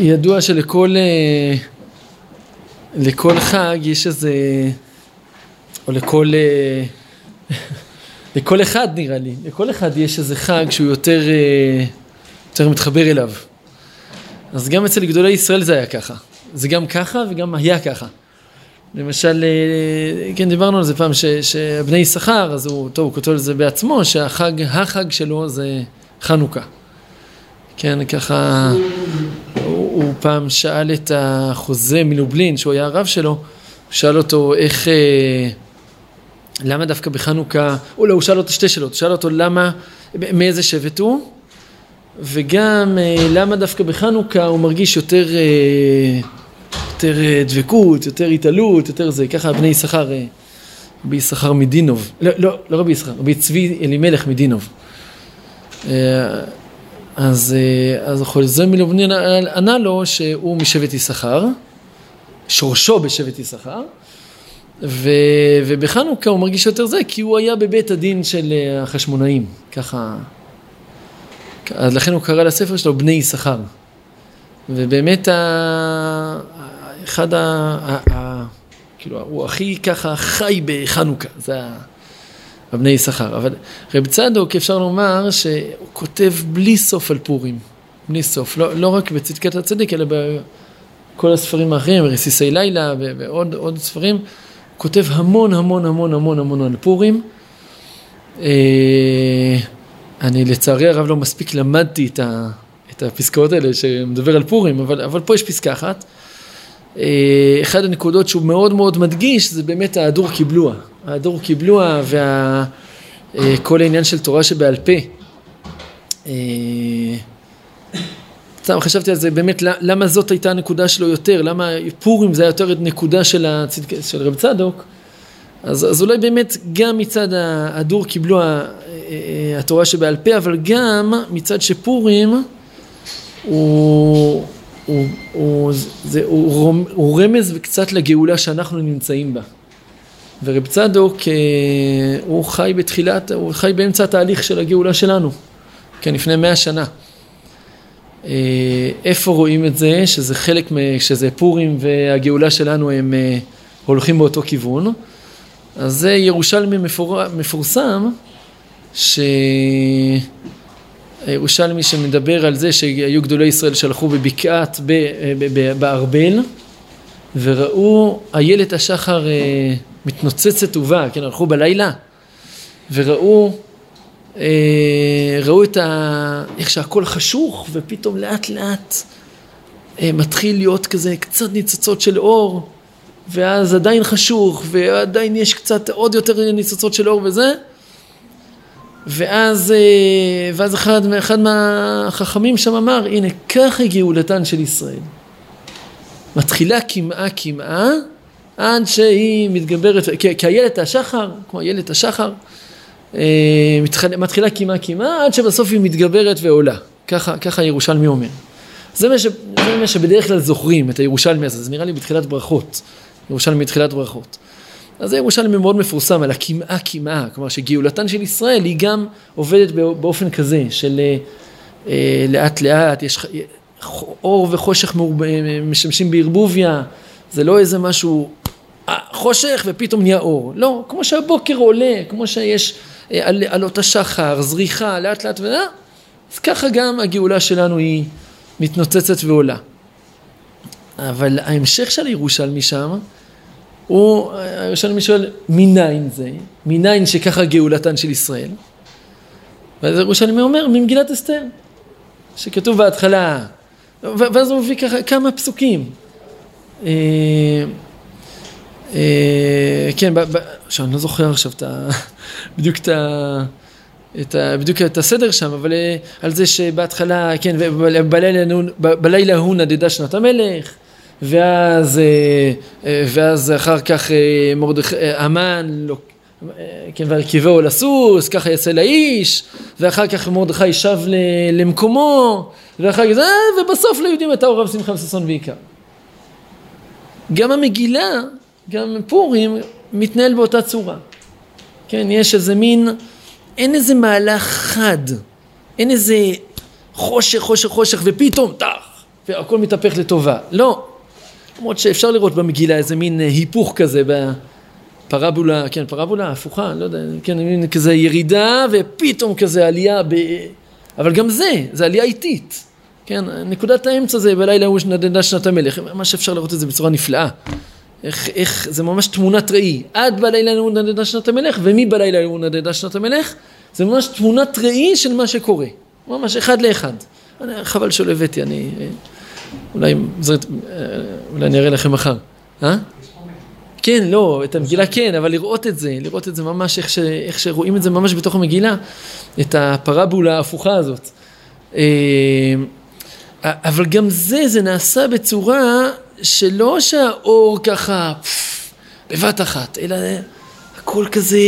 ידוע שלכל אה, לכל חג יש איזה, או לכל, אה, לכל אחד נראה לי, לכל אחד יש איזה חג שהוא יותר, אה, יותר מתחבר אליו. אז גם אצל גדולי ישראל זה היה ככה. זה גם ככה וגם היה ככה. למשל, כן דיברנו על זה פעם, ש, שבני יששכר, אז הוא, טוב, הוא כותב על זה בעצמו, שהחג, החג שלו זה חנוכה. כן, ככה, הוא, הוא פעם שאל את החוזה מלובלין, שהוא היה הרב שלו, הוא שאל אותו איך, אה, למה דווקא בחנוכה, או לא, הוא שאל אותו שתי שאלות, הוא שאל אותו למה, מאיזה שבט הוא, וגם אה, למה דווקא בחנוכה הוא מרגיש יותר, אה, יותר דבקות, יותר התעלות, יותר זה, ככה בני יששכר, רבי יששכר מדינוב, לא, לא, לא רבי יששכר, רבי צבי אלימלך מדינוב. אז חולזון מלובנין ענה לו שהוא משבט יששכר, שורשו בשבט יששכר, ובחנוכה הוא מרגיש יותר זה כי הוא היה בבית הדין של אה, החשמונאים, ככה, אז לכן הוא קרא לספר שלו בני יששכר. ובאמת ה... אחד ה... ה... ה... כאילו הוא הכי ככה חי בחנוכה, זה ה... בבני יששכר. אבל רב צדוק אפשר לומר שהוא כותב בלי סוף על פורים, בלי סוף, לא, לא רק בצדקת הצדיק אלא בכל הספרים האחרים, רסיסי לילה ועוד ספרים, הוא כותב המון המון המון המון המון על פורים. אה, אני לצערי הרב לא מספיק למדתי את, ה, את הפסקאות האלה שמדבר על פורים, אבל, אבל פה יש פסקה אחת. אה, אחד הנקודות שהוא מאוד מאוד מדגיש זה באמת ההדור קיבלוה. ההדור קיבלוה וכל אה, העניין של תורה שבעל פה. אה, סתם חשבתי על זה באמת למה זאת הייתה הנקודה שלו יותר, למה פורים זה היה יותר נקודה של, הצד... של רב צדוק, אז, אז אולי באמת גם מצד ההדור קיבלו התורה שבעל פה, אבל גם מצד שפורים הוא, הוא, הוא, זה, הוא, הוא רמז קצת לגאולה שאנחנו נמצאים בה. ורב צדוק אה, הוא חי בתחילת, הוא חי באמצע התהליך של הגאולה שלנו, כן, לפני מאה שנה. אה, איפה רואים את זה, שזה חלק, שזה פורים והגאולה שלנו הם אה, הולכים באותו כיוון, אז זה ירושלמי מפור, מפורסם, ש... הירושלמי שמדבר על זה שהיו גדולי ישראל שהלכו בבקעת, בארבל, וראו איילת השחר מתנוצצת ובאה, כן, הלכו בלילה, וראו אה, ראו את ה... איך שהכל חשוך, ופתאום לאט לאט אה, מתחיל להיות כזה קצת ניצוצות של אור, ואז עדיין חשוך, ועדיין יש קצת עוד יותר ניצוצות של אור וזה, ואז, אה, ואז אחד, אחד מהחכמים שם אמר, הנה ככה גאולתן של ישראל. מתחילה קמעה קמעה עד שהיא מתגברת, כי איילת השחר, כמו איילת השחר, אה, מתחילה קמעה קמעה עד שבסוף היא מתגברת ועולה. ככה, ככה ירושלמי אומר. זה מה, ש, זה מה שבדרך כלל זוכרים את הירושלמי הזה, זה נראה לי בתחילת ברכות, ירושלמי בתחילת ברכות. אז זה ירושלמי מאוד מפורסם על הקמעה קמעה, כלומר שגאולתן של ישראל היא גם עובדת באופן כזה של אה, לאט לאט, יש אור וחושך משמשים בערבוביה, זה לא איזה משהו אה, חושך ופתאום נהיה אור, לא, כמו שהבוקר עולה, כמו שיש אה, על, עלות השחר, זריחה, לאט לאט, ולה, אז ככה גם הגאולה שלנו היא מתנוצצת ועולה. אבל ההמשך של הירושלמי שם, הוא, הירושלמי שואל, מניין זה? מניין שככה גאולתן של ישראל? ואז הירושלמי אומר, ממגילת אסתר, שכתוב בהתחלה, ואז הוא מביא ככה כמה פסוקים. אה, כן, עכשיו אני לא זוכר עכשיו את ה... בדיוק את ה... את ה, בדיוק את הסדר שם, אבל אה, על זה שבהתחלה, כן, בלילה, הוא נדדה שנת המלך, ואז, אה, ואז אחר כך מרדכי, המן, לא, כן, והרכיבהו לסוס, ככה יצא לאיש, ואחר כך מרדכי שב למקומו, ואחר כך, ובסוף לא יודעים את האור רב שמחה וששון ועיקר. גם המגילה גם פורים מתנהל באותה צורה. כן, יש איזה מין, אין איזה מהלך חד, אין איזה חושך, חושך, חושך, ופתאום, טח, והכל מתהפך לטובה. לא. למרות שאפשר לראות במגילה איזה מין אה, היפוך כזה בפרבולה, כן, פרבולה הפוכה, לא יודע, כן, מין כזה ירידה ופתאום כזה עלייה, ב... אבל גם זה, זה עלייה איטית. כן, נקודת האמצע זה בלילה ההוא שנדדה שנת המלך, ממש אפשר לראות את זה בצורה נפלאה. איך, איך, זה ממש תמונת ראי. עד בלילה ההוא נדדה שנת המלך, ומי בלילה ההוא נדדה שנת המלך? זה ממש תמונת ראי של מה שקורה. ממש אחד לאחד. חבל שלא הבאתי, אני... אולי, זאת, אולי אני אראה לכם מחר. אה? כן, לא, את המגילה כן, אבל לראות את זה, לראות את זה ממש איך, ש, איך שרואים את זה ממש בתוך המגילה, את הפרבולה ההפוכה הזאת. אה, אבל גם זה, זה נעשה בצורה שלא שהאור ככה בבת אחת, אלא הכל כזה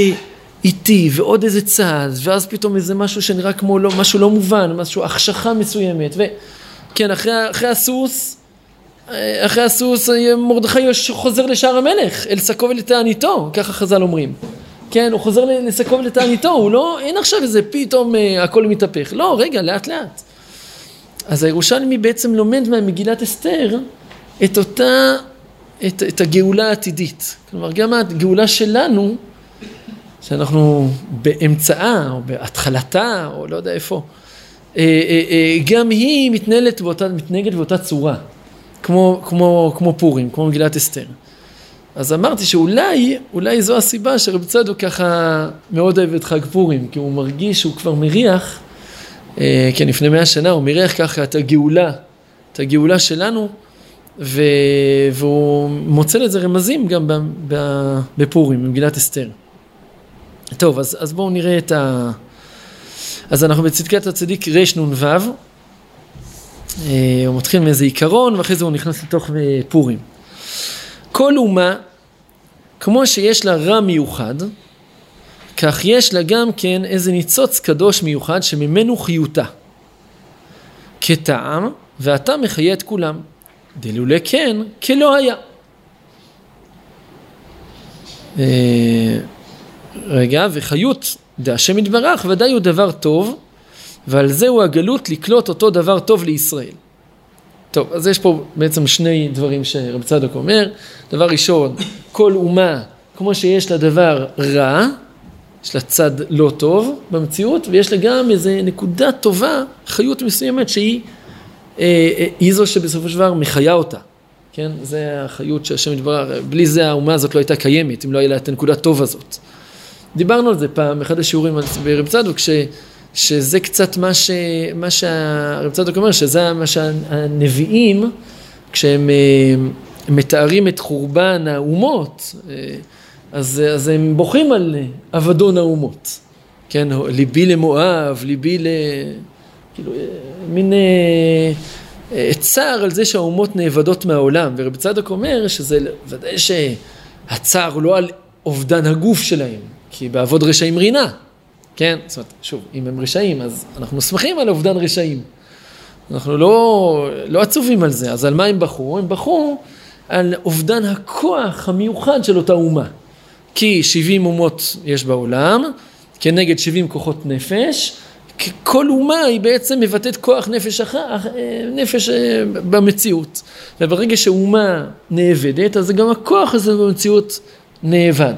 איטי ועוד איזה צעד, ואז פתאום איזה משהו שנראה כמו לא, משהו לא מובן, משהו, החשכה מסוימת. וכן, אחרי, אחרי הסוס, אחרי הסוס מרדכי חוזר לשער המלך, אל שקו ולתעניתו, ככה חז"ל אומרים. כן, הוא חוזר לשקו ולתעניתו, הוא לא, אין עכשיו איזה פתאום אה, הכל מתהפך. לא, רגע, לאט לאט. אז הירושלמי בעצם לומד מהמגילת אסתר את אותה, את, את הגאולה העתידית. כלומר, גם הגאולה שלנו, שאנחנו באמצעה, או בהתחלתה, או לא יודע איפה, אה, אה, אה, גם היא מתנהלת באותה, מתנהגת באותה צורה, כמו, כמו, כמו פורים, כמו מגילת אסתר. אז אמרתי שאולי, אולי זו הסיבה שרב צדוק ככה מאוד אוהב את חג פורים, כי הוא מרגיש שהוא כבר מריח אה, כן, לפני מאה שנה הוא מירך ככה את הגאולה, את הגאולה שלנו, ו... והוא מוצא לזה רמזים גם בפורים, במגילת אסתר. טוב, אז, אז בואו נראה את ה... אז אנחנו בצדקת הצדיק רנ"ו, אה, הוא מתחיל מאיזה עיקרון ואחרי זה הוא נכנס לתוך אה, פורים. כל אומה, כמו שיש לה רע מיוחד, כך יש לה גם כן איזה ניצוץ קדוש מיוחד שממנו חיותה. כטעם, ואתה מחיה את כולם. דלולא כן, כלא היה. אה, רגע, וחיות דהשם יתברך ודאי הוא דבר טוב, ועל זה הוא הגלות לקלוט אותו דבר טוב לישראל. טוב, אז יש פה בעצם שני דברים שרב צדוק אומר. דבר ראשון, כל אומה, כמו שיש לה דבר רע, יש לה צד לא טוב במציאות, ויש לה גם איזה נקודה טובה, חיות מסוימת שהיא היא זו שבסופו של דבר מחיה אותה. כן? זה החיות שהשם יתברר, בלי זה האומה הזאת לא הייתה קיימת, אם לא היה לה את הנקודה טוב הזאת. דיברנו על זה פעם, אחד השיעורים ברב צדוק, ש, שזה קצת מה, ש, מה שהרב צדוק אומר, שזה מה שהנביאים, כשהם אה, מתארים את חורבן האומות, אז, אז הם בוכים על אבדון האומות. כן, ליבי למואב, ליבי ל... כאילו, מין אה, אה, צער על זה שהאומות נאבדות מהעולם. ורבי צדוק אומר שזה ודאי שהצער הוא לא על אובדן הגוף שלהם, כי בעבוד רשעים רינה. כן, זאת אומרת, שוב, אם הם רשעים, אז אנחנו שמחים על אובדן רשעים. אנחנו לא, לא עצובים על זה. אז על מה הם בחרו? הם בחרו על אובדן הכוח המיוחד של אותה אומה. כי 70 אומות יש בעולם, כנגד 70 כוחות נפש, כל אומה היא בעצם מבטאת כוח נפש, אחר, נפש אה, במציאות. וברגע שאומה נאבדת, אז גם הכוח הזה במציאות נאבד.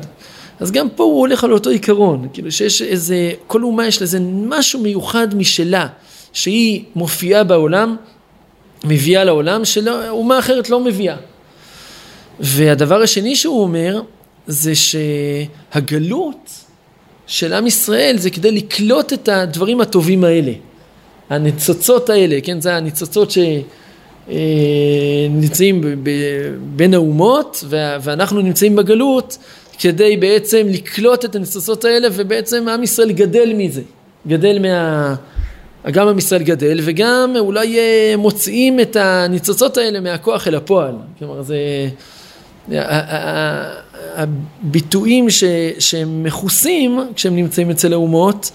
אז גם פה הוא הולך על אותו עיקרון, כאילו שיש איזה, כל אומה יש לזה משהו מיוחד משלה, שהיא מופיעה בעולם, מביאה לעולם, שאומה אחרת לא מביאה. והדבר השני שהוא אומר, זה שהגלות של עם ישראל זה כדי לקלוט את הדברים הטובים האלה. הניצוצות האלה, כן, זה הניצוצות שנמצאים אה, בין האומות ואנחנו נמצאים בגלות כדי בעצם לקלוט את הניצוצות האלה ובעצם עם ישראל גדל מזה, גדל מה... גם עם ישראל גדל וגם אולי אה, מוציאים את הניצוצות האלה מהכוח אל הפועל. כלומר זה... הביטויים ש, שהם מכוסים כשהם נמצאים אצל האומות,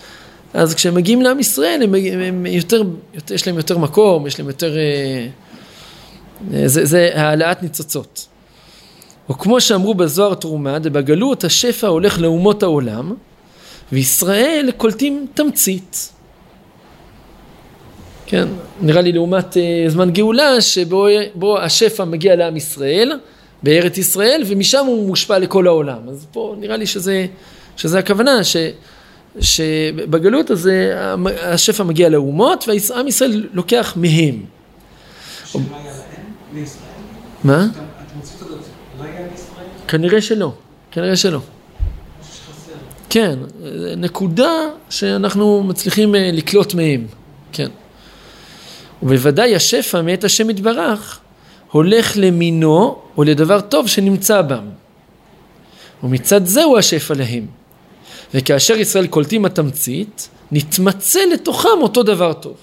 אז כשהם מגיעים לעם ישראל הם, הם יותר, יותר, יש להם יותר מקום, יש להם יותר... אה, זה, זה העלאת ניצוצות. או כמו שאמרו בזוהר תרומה, בגלות השפע הולך לאומות העולם, וישראל קולטים תמצית. כן, נראה לי לעומת אה, זמן גאולה שבו השפע מגיע לעם ישראל, בארץ ישראל, ומשם הוא מושפע לכל העולם. אז פה נראה לי שזה, שזה הכוונה, ש, שבגלות הזה השפע מגיע לאומות, ועם ישראל לוקח מהם. מה? כנראה שלא, כנראה שלא. כן, נקודה שאנחנו מצליחים אה, לקלוט מהם, כן. ובוודאי השפע מאת השם יתברך הולך למינו או לדבר טוב שנמצא בם. ומצד זהו השפע להם. וכאשר ישראל קולטים התמצית, נתמצא לתוכם אותו דבר טוב.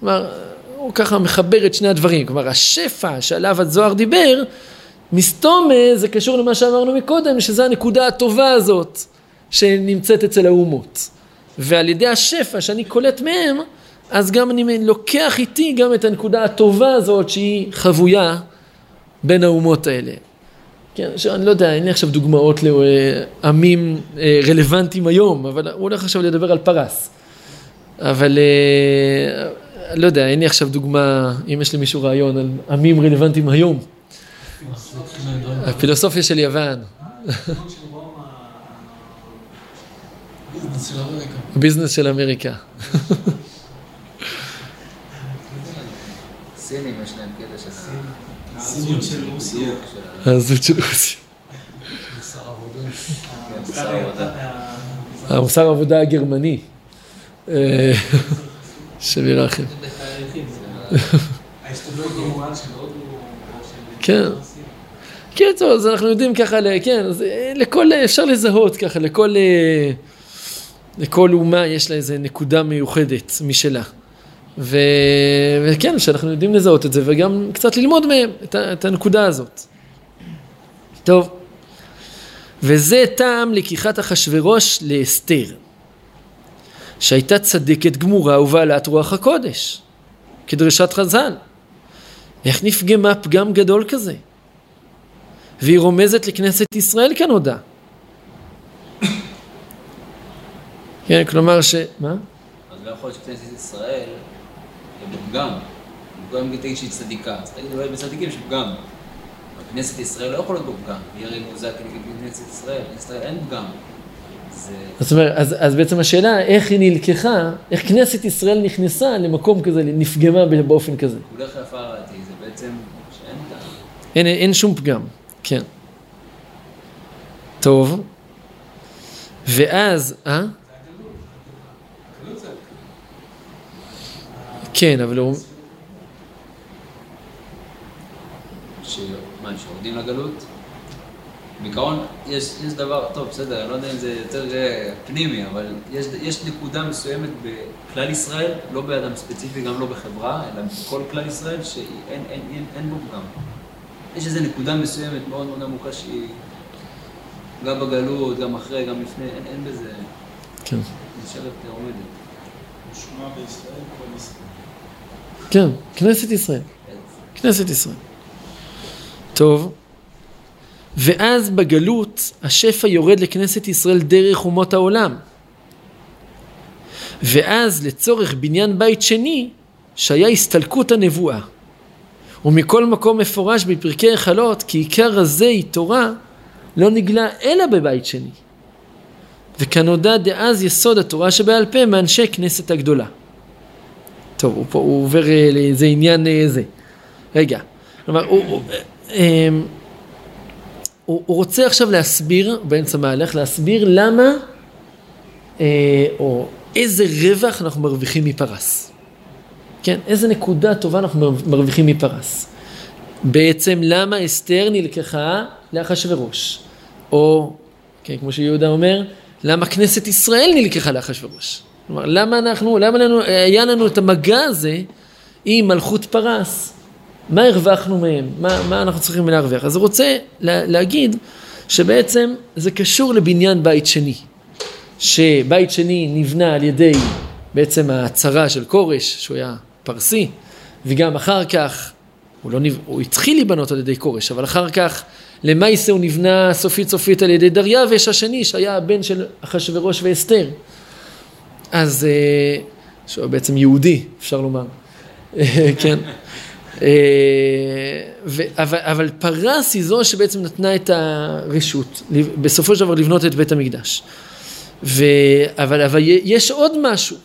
כלומר, הוא ככה מחבר את שני הדברים. כלומר, השפע שעליו הזוהר דיבר, מסתומה זה קשור למה שאמרנו מקודם, שזה הנקודה הטובה הזאת שנמצאת אצל האומות. ועל ידי השפע שאני קולט מהם, אז גם אני לוקח איתי גם את הנקודה הטובה הזאת שהיא חבויה בין האומות האלה. כן, שאני לא יודע, אין לי עכשיו דוגמאות לעמים אה, רלוונטיים היום, אבל הוא הולך עכשיו לדבר על פרס. אבל אה, לא יודע, אין לי עכשיו דוגמה, אם יש למישהו רעיון על עמים רלוונטיים היום. הפילוסופיה של יוון. ביזנס של אמריקה. סינים יש להם קטע של הזהות של רוסיה. הזהות של רוסיה. המוסר העבודה הגרמני. השם ירחם. כן. כן, טוב, אז אנחנו יודעים ככה, כן, אז לכל, אפשר לזהות ככה, לכל, לכל אומה יש לה איזה נקודה מיוחדת משלה. ו... וכן, שאנחנו יודעים לזהות את זה, וגם קצת ללמוד מהם את. את הנקודה הזאת. טוב, וזה טעם לקיחת אחשורוש לאסתר, שהייתה צדקת גמורה ובעלת רוח הקודש, כדרשת חז"ל. איך נפגמה פגם גדול כזה? והיא רומזת לכנסת ישראל כנודע. כן, כלומר ש... מה? אז לא יכול להיות שכנסת ישראל בפגם. פגם תגיד שהיא צדיקה, אז תגיד אולי בצדיקים יש פגם. כנסת ישראל לא יכול להיות בפגם, היא הרי מוזר כנגד כנסת ישראל, ישראל אין פגם. זאת אומרת, אז, אז בעצם השאלה איך היא נלקחה, איך כנסת ישראל נכנסה למקום כזה, נפגמה באופן כזה. הולך יפה ראיתי, זה בעצם שאין פגם. אין, אין שום פגם, כן. טוב, ואז, אה? כן, אבל הוא... מה, שיורדים לגלות? בעיקרון, יש, יש דבר, טוב, בסדר, אני לא יודע אם זה יותר אה, פנימי, אבל יש, יש נקודה מסוימת בכלל ישראל, לא באדם ספציפי, גם לא בחברה, אלא בכל כלל ישראל, שאין אין, אין, אין, בו פגם. יש איזו נקודה מסוימת מאוד מאוד עמוקה שהיא גם בגלות, גם אחרי, גם לפני, אין, אין בזה... כן. נשארת עומדת. נשמע בישראל כל ישראל. כן, כנסת ישראל. כנסת ישראל. טוב, ואז בגלות השפע יורד לכנסת ישראל דרך אומות העולם. ואז לצורך בניין בית שני, שהיה הסתלקות הנבואה. ומכל מקום מפורש בפרקי החלות, כי עיקר הזה היא תורה, לא נגלה אלא בבית שני. וכנודע דאז יסוד התורה שבעל פה מאנשי כנסת הגדולה. טוב, הוא, פה, הוא עובר אה, לאיזה עניין אה, זה. רגע, כלומר, הוא, הוא, אה, הוא, הוא רוצה עכשיו להסביר, באמצע מהלך, להסביר למה או איזה רווח אנחנו מרוויחים מפרס. כן, איזה נקודה טובה אנחנו מרוויחים מפרס. בעצם למה אסתר נלקחה לאחשוורוש, או, כן, כמו שיהודה אומר, למה כנסת ישראל נלקחה לאחשוורוש. כלומר, למה אנחנו, למה לנו, היה לנו את המגע הזה עם מלכות פרס? מה הרווחנו מהם? מה, מה אנחנו צריכים להרוויח? אז הוא רוצה לה, להגיד שבעצם זה קשור לבניין בית שני. שבית שני נבנה על ידי בעצם ההצהרה של כורש, שהוא היה פרסי, וגם אחר כך, הוא, לא נב... הוא התחיל להיבנות על ידי כורש, אבל אחר כך למעשה הוא נבנה סופית סופית על ידי דריווש השני, שהיה הבן של אחשוורוש ואסתר. אז, אה, שהוא בעצם יהודי, אפשר לומר, כן. אה, ו, אבל, אבל פרס היא זו שבעצם נתנה את הרשות, בסופו של דבר לבנות את בית המקדש. ו, אבל, אבל יש עוד משהו,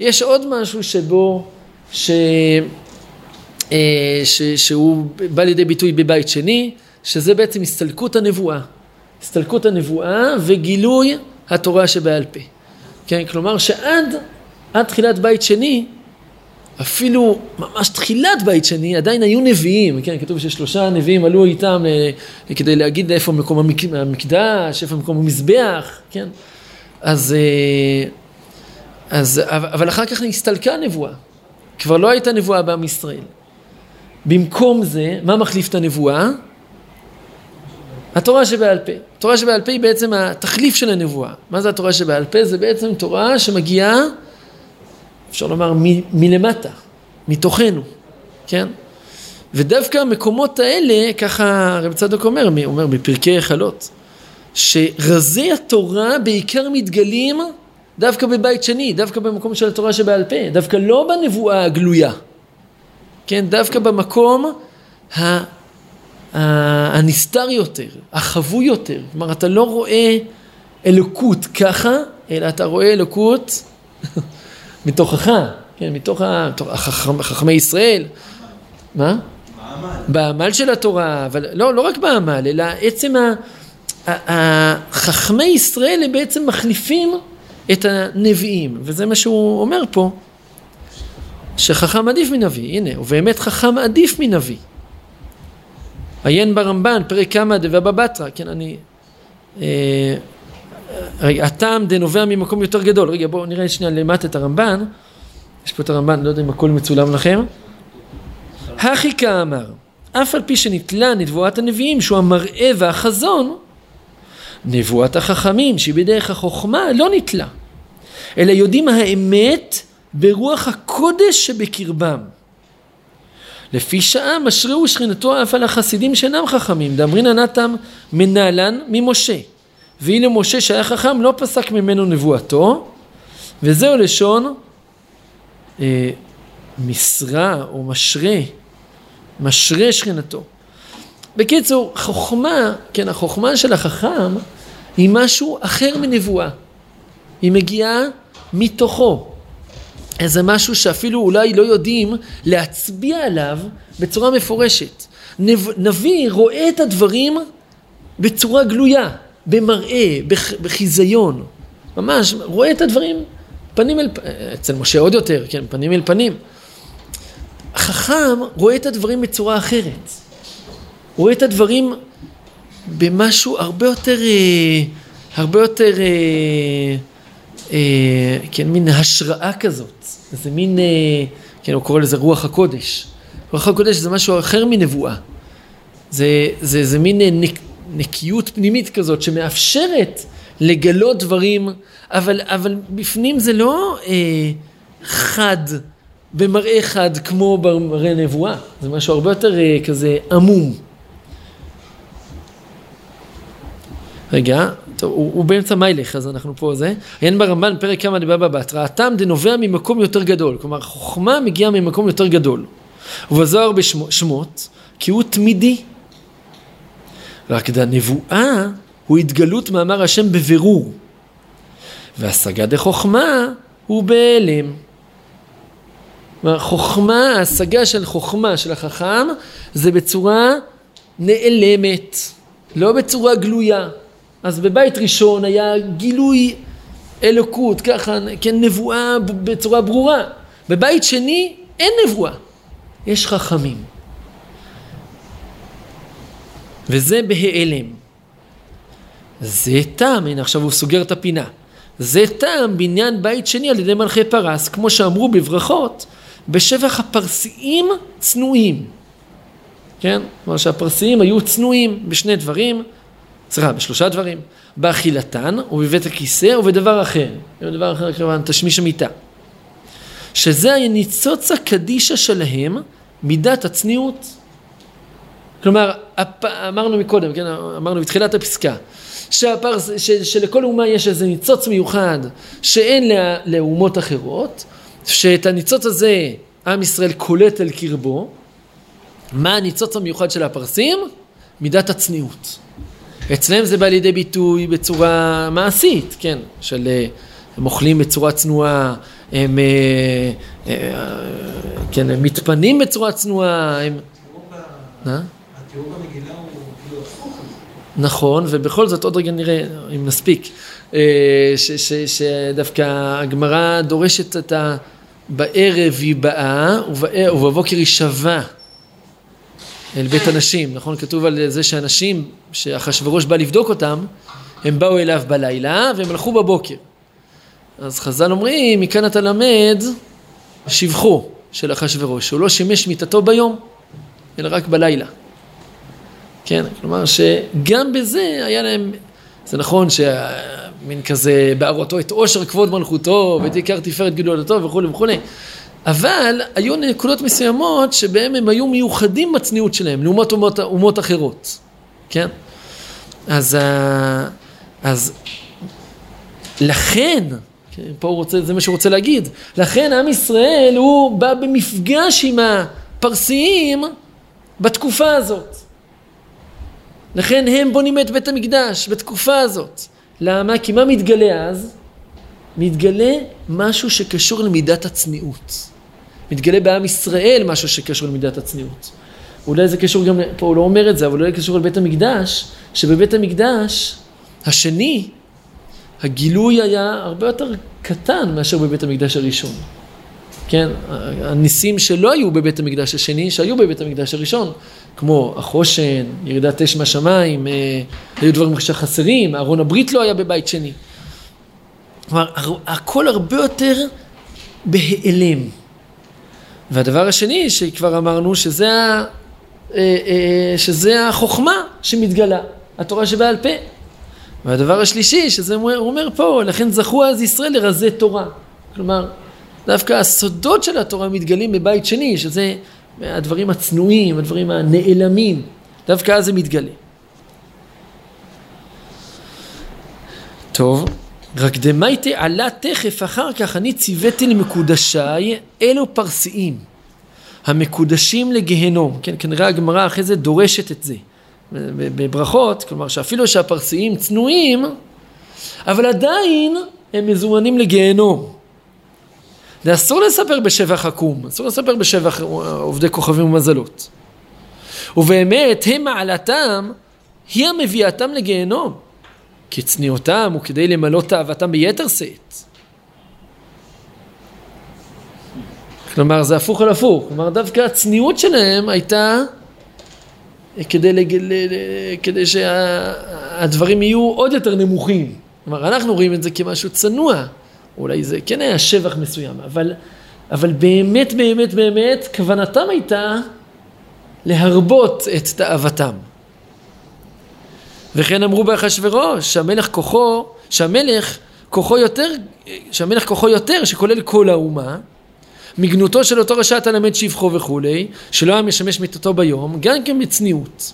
יש עוד משהו שבו, ש, אה, ש, שהוא בא לידי ביטוי בבית שני, שזה בעצם הסתלקות הנבואה. הסתלקות הנבואה וגילוי התורה שבעל פה. כן, כלומר שעד עד תחילת בית שני, אפילו ממש תחילת בית שני, עדיין היו נביאים, כן, כתוב ששלושה נביאים עלו איתם אה, כדי להגיד איפה מקום המקדש, איפה מקום המזבח, כן, אז, אה, אז, אבל אחר כך הסתלקה הנבואה, כבר לא הייתה נבואה בעם ישראל. במקום זה, מה מחליף את הנבואה? התורה שבעל פה. התורה שבעל פה היא בעצם התחליף של הנבואה. מה זה התורה שבעל פה? זה בעצם תורה שמגיעה, אפשר לומר, מ- מלמטה, מתוכנו, כן? ודווקא המקומות האלה, ככה רב צדוק אומר, אומר בפרקי היכלות, שרזי התורה בעיקר מתגלים דווקא בבית שני, דווקא במקום של התורה שבעל פה, דווקא לא בנבואה הגלויה, כן? דווקא במקום ה... הנסתר יותר, החבוי יותר. כלומר, אתה לא רואה אלוקות ככה, אלא אתה רואה אלוקות מתוכך, כן, מתוך החכמי החכמי ישראל. מה? בעמל של התורה, אבל לא, לא רק בעמל, אלא עצם חכמי ישראל הם בעצם מחליפים את הנביאים, וזה מה שהוא אומר פה, שחכם עדיף מנביא, הנה, ובאמת חכם עדיף מנביא. עיין ברמב"ן, פרק כמה דבבא בתרא, כן, אני... אה, הטעם דנובע ממקום יותר גדול. רגע, בואו נראה שנייה למטה את הרמב"ן. יש פה את הרמב"ן, לא יודע אם הכל מצולם לכם. הכי כאמר, אף על פי שנתלה נבואת הנביאים, שהוא המראה והחזון, נבואת החכמים, שהיא בדרך החוכמה, לא נתלה. אלא יודעים האמת ברוח הקודש שבקרבם. לפי שעה משריהו שכינתו אף על החסידים שאינם חכמים, דאמרינא נתם מנהלן ממשה. והנה משה שהיה חכם לא פסק ממנו נבואתו, וזהו לשון אה, משרה או משרה, משרה שכינתו. בקיצור, חוכמה, כן, החוכמה של החכם היא משהו אחר מנבואה. היא מגיעה מתוכו. איזה משהו שאפילו אולי לא יודעים להצביע עליו בצורה מפורשת. נביא רואה את הדברים בצורה גלויה, במראה, בחיזיון. ממש, רואה את הדברים פנים אל פנים, אצל משה עוד יותר, כן, פנים אל פנים. החכם רואה את הדברים בצורה אחרת. רואה את הדברים במשהו הרבה יותר, אה, הרבה יותר... אה, כן, מין השראה כזאת, איזה מין, אה, כן, הוא קורא לזה רוח הקודש. רוח הקודש זה משהו אחר מנבואה. זה, זה, זה מין אה, נק, נקיות פנימית כזאת שמאפשרת לגלות דברים, אבל, אבל בפנים זה לא אה, חד, במראה חד כמו במראה נבואה, זה משהו הרבה יותר אה, כזה עמום. רגע, טוב, הוא, הוא באמצע מיילך, אז אנחנו פה זה. עיין ברמב"ן, פרק כמה דבבא בתרא, הטעם דנובע ממקום יותר גדול. כלומר, חוכמה מגיעה ממקום יותר גדול. ובזוהר בשמות, כי הוא תמידי. רק דנבואה הוא התגלות מאמר השם בבירור. והשגה דחוכמה הוא בהלם. כלומר, חוכמה, ההשגה של חוכמה של החכם זה בצורה נעלמת, לא בצורה גלויה. אז בבית ראשון היה גילוי אלוקות, ככה, כן, נבואה בצורה ברורה. בבית שני אין נבואה, יש חכמים. וזה בהיעלם. זה טעם, הנה עכשיו הוא סוגר את הפינה. זה טעם בניין בית שני על ידי מלכי פרס, כמו שאמרו בברכות, בשבח הפרסיים צנועים. כן? כלומר שהפרסיים היו צנועים בשני דברים, סליחה, בשלושה דברים, באכילתן ובבית הכיסא ובדבר אחר. בדבר אחר כמובן תשמיש המיטה. שזה הניצוץ הקדישה שלהם מידת הצניעות. כלומר, אמרנו מקודם, כן, אמרנו בתחילת הפסקה, שהפרס, ש, שלכל אומה יש איזה ניצוץ מיוחד שאין לה, לאומות אחרות, שאת הניצוץ הזה עם ישראל קולט אל קרבו. מה הניצוץ המיוחד של הפרסים? מידת הצניעות. אצלם זה בא לידי ביטוי בצורה מעשית, כן, של אה, הם אוכלים בצורה צנועה, הם, אה, אה, כן, הם מתפנים בצורה צנועה, הם... התיאור במגילה הוא כאילו הפוך. נכון, ובכל זאת עוד רגע נראה אם נספיק, שדווקא הגמרא דורשת את ה... בערב היא באה ובבוקר היא שבה אל בית הנשים, נכון? כתוב על זה שאנשים, שאחשוורוש בא לבדוק אותם, הם באו אליו בלילה והם הלכו בבוקר. אז חז"ל אומרים, מכאן אתה למד שבחו של אחשוורוש, הוא לא שימש מיתתו ביום, אלא רק בלילה. כן, כלומר שגם בזה היה להם, זה נכון שמין כזה בהראותו את עושר כבוד מלכותו ואת עיקר תפארת גדולתו וכולי וכולי, אבל היו נקודות מסוימות שבהם הם היו מיוחדים בצניעות שלהם לעומת אומות, אומות אחרות, כן? אז, ה- אז לכן, כן, פה הוא רוצה, זה מה שהוא רוצה להגיד, לכן עם ישראל הוא בא במפגש עם הפרסיים בתקופה הזאת. לכן הם בונים את בית המקדש בתקופה הזאת. למה? כי מה מתגלה אז? מתגלה משהו שקשור למידת הצניעות. מתגלה בעם ישראל משהו שקשור למידת הצניעות. אולי זה קשור גם, פה הוא לא אומר את זה, אבל אולי קשור לבית המקדש, שבבית המקדש השני, הגילוי היה הרבה יותר קטן מאשר בבית המקדש הראשון. כן, הניסים שלא היו בבית המקדש השני, שהיו בבית המקדש הראשון, כמו החושן, ירידת אש מהשמיים, אה, היו דברים שחסרים, ארון הברית לא היה בבית שני. כלומר, הכל הרבה יותר בהיעלם. והדבר השני שכבר אמרנו שזה, ה, אה, אה, שזה החוכמה שמתגלה, התורה שבעל פה. והדבר השלישי, שזה הוא אומר פה, לכן זכו אז ישראל לרזי תורה. כלומר, דווקא הסודות של התורה מתגלים בבית שני, שזה הדברים הצנועים, הדברים הנעלמים, דווקא אז זה מתגלה. טוב, רק דמייטה עלה תכף אחר כך אני ציוויתי למקודשיי אלו פרסיים המקודשים לגיהנום, כן, כנראה הגמרא אחרי זה דורשת את זה בברכות, כלומר שאפילו שהפרסיים צנועים, אבל עדיין הם מזומנים לגיהנום. זה אסור לספר בשבח עקום, אסור לספר בשבח עובדי כוכבים ומזלות. ובאמת, הם מעלתם, היא המביאתם לגיהנום. כי צניעותם הוא כדי למלא תאוותם ביתר שאת. כלומר, זה הפוך על הפוך. כלומר, דווקא הצניעות שלהם הייתה כדי, לג... ל... ל- כדי שהדברים יהיו עוד יותר נמוכים. כלומר, אנחנו רואים את זה כמשהו צנוע. אולי זה כן היה שבח מסוים, אבל, אבל באמת, באמת, באמת, כוונתם הייתה להרבות את תאוותם. וכן אמרו באחשוורוש, שהמלך כוחו, שהמלך כוחו יותר, שהמלך כוחו יותר, שכולל כל האומה, מגנותו של אותו רשע תלמד שבחו וכולי, שלא היה משמש מיתתו ביום, גם כן בצניעות.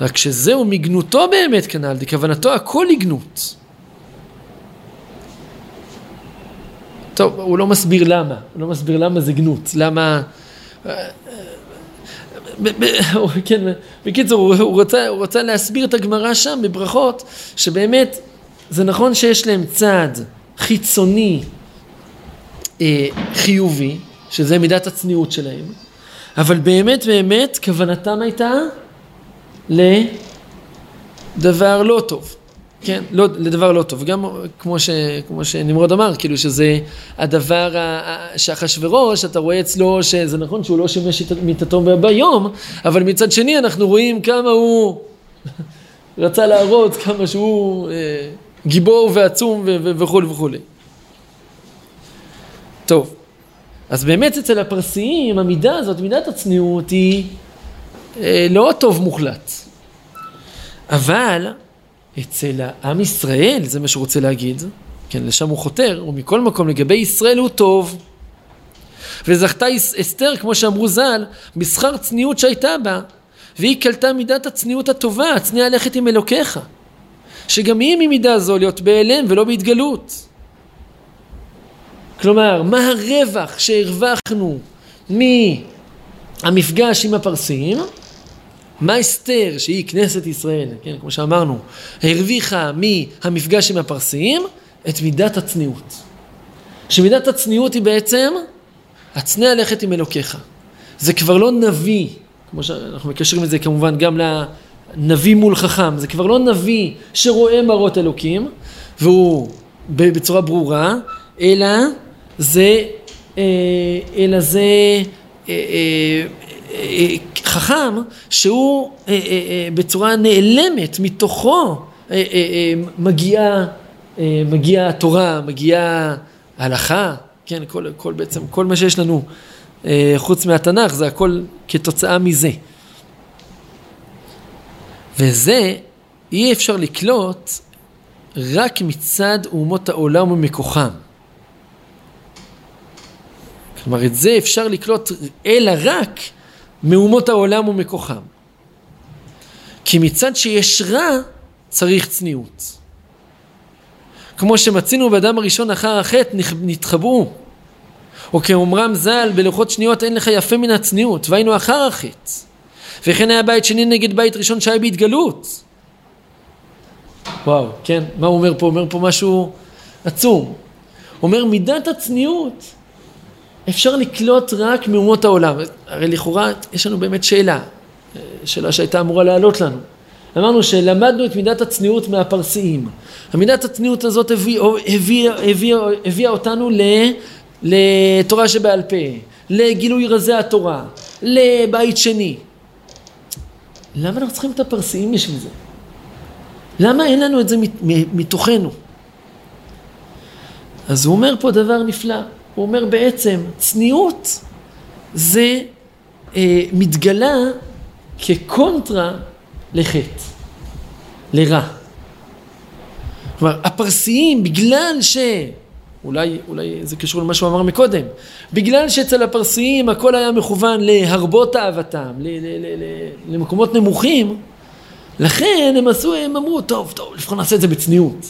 רק שזהו מגנותו באמת כנ"ל, כוונתו הכל לגנות. טוב, הוא לא מסביר למה, הוא לא מסביר למה זה גנות, למה... כן, בקיצור, הוא, הוא, רצה, הוא רצה להסביר את הגמרא שם בברכות, שבאמת זה נכון שיש להם צד חיצוני אה, חיובי, שזה מידת הצניעות שלהם, אבל באמת באמת כוונתם הייתה לדבר לא טוב. כן, לא, לדבר לא טוב. גם כמו, ש, כמו שנמרוד אמר, כאילו שזה הדבר שאחשוורוש, אתה רואה אצלו שזה נכון שהוא לא שימש את מיתתו ביום, אבל מצד שני אנחנו רואים כמה הוא רצה להראות, כמה שהוא אה, גיבור ועצום וכולי וכולי. טוב, אז באמת אצל הפרסיים המידה הזאת, מידת הצניעות היא אה, לא טוב מוחלט. אבל אצל העם ישראל, זה מה שהוא רוצה להגיד, כן, לשם הוא חותר, ומכל מקום לגבי ישראל הוא טוב. וזכתה אס- אסתר, כמו שאמרו ז"ל, בשכר צניעות שהייתה בה, והיא קלטה מידת הצניעות הטובה, הצניעה ללכת עם אלוקיך. שגם היא ממידה זו להיות בהיעלם ולא בהתגלות. כלומר, מה הרווח שהרווחנו מהמפגש עם הפרסים? מה אסתר, שהיא כנסת ישראל, כן, כמו שאמרנו, הרוויחה מהמפגש עם הפרסים? את מידת הצניעות. שמידת הצניעות היא בעצם, הצנע לכת עם אלוקיך. זה כבר לא נביא, כמו שאנחנו מקשרים את זה כמובן גם לנביא מול חכם, זה כבר לא נביא שרואה מראות אלוקים, והוא בצורה ברורה, אלא זה, אה, אלא זה אה, אה, חכם שהוא בצורה נעלמת מתוכו מגיעה מגיע התורה, מגיעה ההלכה, כן, כל, כל בעצם, כל מה שיש לנו חוץ מהתנ"ך זה הכל כתוצאה מזה. וזה אי אפשר לקלוט רק מצד אומות העולם ומכוחם. כלומר, את זה אפשר לקלוט אלא רק מאומות העולם ומכוחם. כי מצד שיש רע, צריך צניעות. כמו שמצינו באדם הראשון אחר החטא, נתחבאו. או כאומרם ז"ל, בלוחות שניות אין לך יפה מן הצניעות, והיינו אחר החטא. וכן היה בית שני נגד בית ראשון שהיה בהתגלות. וואו, כן, מה הוא אומר פה? הוא אומר פה משהו עצום. הוא אומר מידת הצניעות אפשר לקלוט רק מאומות העולם. הרי לכאורה יש לנו באמת שאלה, שאלה שהייתה אמורה לעלות לנו. אמרנו שלמדנו את מידת הצניעות מהפרסיים. המידת הצניעות הזאת הביאה הביא, הביא, הביא אותנו ל, לתורה שבעל פה, לגילוי רזי התורה, לבית שני. למה אנחנו צריכים את הפרסיים בשביל זה? למה אין לנו את זה מתוכנו? אז הוא אומר פה דבר נפלא. הוא אומר בעצם, צניעות זה אה, מתגלה כקונטרה לחטא, לרע. כלומר, הפרסיים, בגלל ש... אולי, אולי זה קשור למה שהוא אמר מקודם. בגלל שאצל הפרסיים הכל היה מכוון להרבות אהבתם, ל- ל- ל- ל- למקומות נמוכים, לכן הם עשו, הם אמרו, טוב, טוב, לפחות נעשה את זה בצניעות.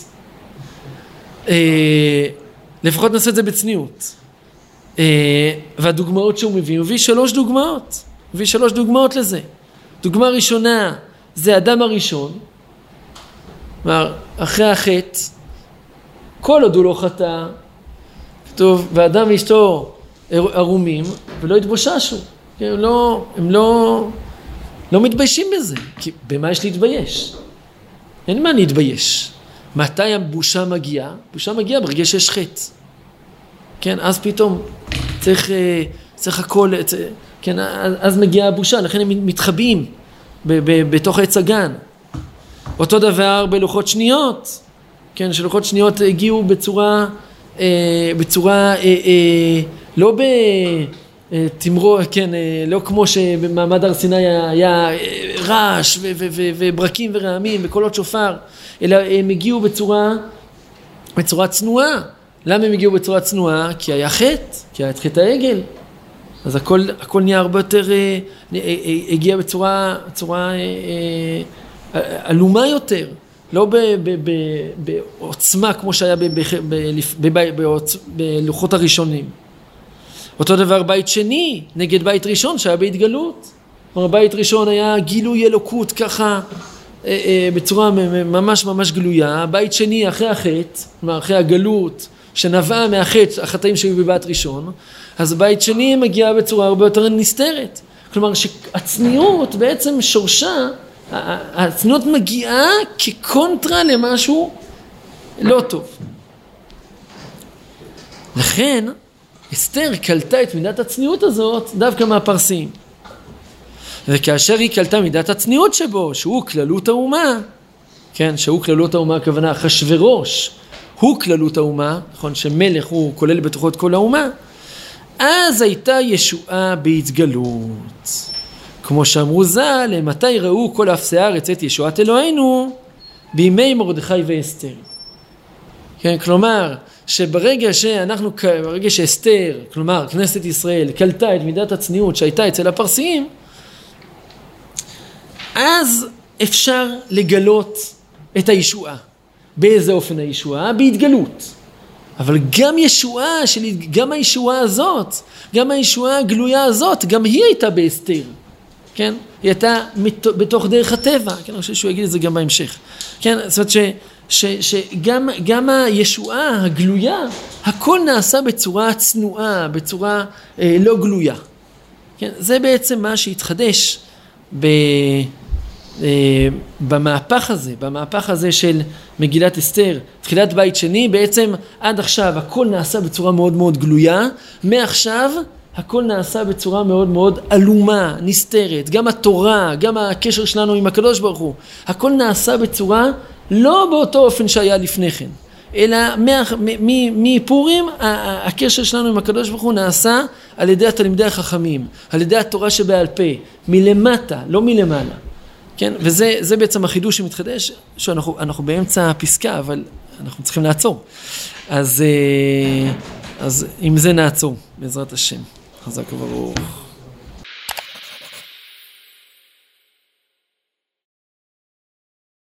לפחות נעשה את זה בצניעות. אה, והדוגמאות שהוא מביא, הוא מביא שלוש דוגמאות. הוא מביא שלוש דוגמאות לזה. דוגמה ראשונה זה אדם הראשון, כלומר, אחרי החטא, כל עוד הוא לא חטא, כתוב, ואדם ואשתו ערומים ולא התבוששו. הם לא, הם לא, לא מתביישים בזה, כי במה יש להתבייש? אין מה להתבייש. מתי הבושה מגיעה? בושה מגיעה ברגע שיש חטא. כן, אז פתאום צריך, אה, צריך הכל, אה, כן, אז מגיעה הבושה, לכן הם מתחבאים בתוך עץ הגן. אותו דבר בלוחות שניות, כן, שלוחות שניות הגיעו בצורה, אה, בצורה, לא בתמרור, כן, לא כמו שבמעמד הר סיני היה רעש וברקים ורעמים וקולות שופר, אלא הם הגיעו בצורה, בצורה צנועה. למה הם הגיעו בצורה צנועה? כי היה חטא, כי היה את חטא העגל. אז הכל, הכל נהיה הרבה יותר, אה, אה, אה, הגיע בצורה, בצורה עלומה יותר, לא בעוצמה כמו שהיה בלוחות הראשונים. אותו דבר בית שני נגד בית ראשון שהיה בהתגלות. כלומר בית ראשון היה גילוי אלוקות ככה בצורה ממש ממש גלויה, בית שני אחרי החטא, כלומר אחרי הגלות שנבעה מהחטא, החטאים שהיו בבית ראשון, אז בית שני מגיע בצורה הרבה יותר נסתרת. כלומר שהצניעות בעצם שורשה, הצניעות מגיעה כקונטרה למשהו לא טוב. לכן אסתר קלטה את מידת הצניעות הזאת דווקא מהפרסים. וכאשר היא קלטה מידת הצניעות שבו, שהוא כללות האומה, כן, שהוא כללות האומה הכוונה אחשורוש, הוא כללות האומה, נכון שמלך הוא כולל בתוכו את כל האומה, אז הייתה ישועה בהתגלות. כמו שאמרו ז"ל, מתי ראו כל אפסי הארץ את ישועת אלוהינו? בימי מרדכי ואסתר. כן, כלומר, שברגע שאנחנו, ברגע שאסתר, כלומר כנסת ישראל, קלטה את מידת הצניעות שהייתה אצל הפרסיים, אז אפשר לגלות את הישועה. באיזה אופן הישועה? בהתגלות. אבל גם ישועה, של, גם הישועה הזאת, גם הישועה הגלויה הזאת, גם היא הייתה באסתר, כן? היא הייתה בתוך דרך הטבע, כן? אני חושב שהוא יגיד את זה גם בהמשך, כן? זאת אומרת ש... שגם גם הישועה הגלויה, הכל נעשה בצורה צנועה, בצורה אה, לא גלויה. כן? זה בעצם מה שהתחדש ב, אה, במהפך הזה, במהפך הזה של מגילת אסתר, תחילת בית שני, בעצם עד עכשיו הכל נעשה בצורה מאוד מאוד גלויה, מעכשיו הכל נעשה בצורה מאוד מאוד עלומה, נסתרת, גם התורה, גם הקשר שלנו עם הקדוש ברוך הוא, הכל נעשה בצורה לא באותו אופן שהיה לפני כן, אלא מפורים הקשר שלנו עם הקדוש ברוך הוא נעשה על ידי התלמידי החכמים, על ידי התורה שבעל פה, מלמטה, לא מלמעלה. כן, וזה בעצם החידוש שמתחדש, שאנחנו באמצע הפסקה, אבל אנחנו צריכים לעצור. אז, אה, אז עם זה נעצור, בעזרת השם. חזק וברוך.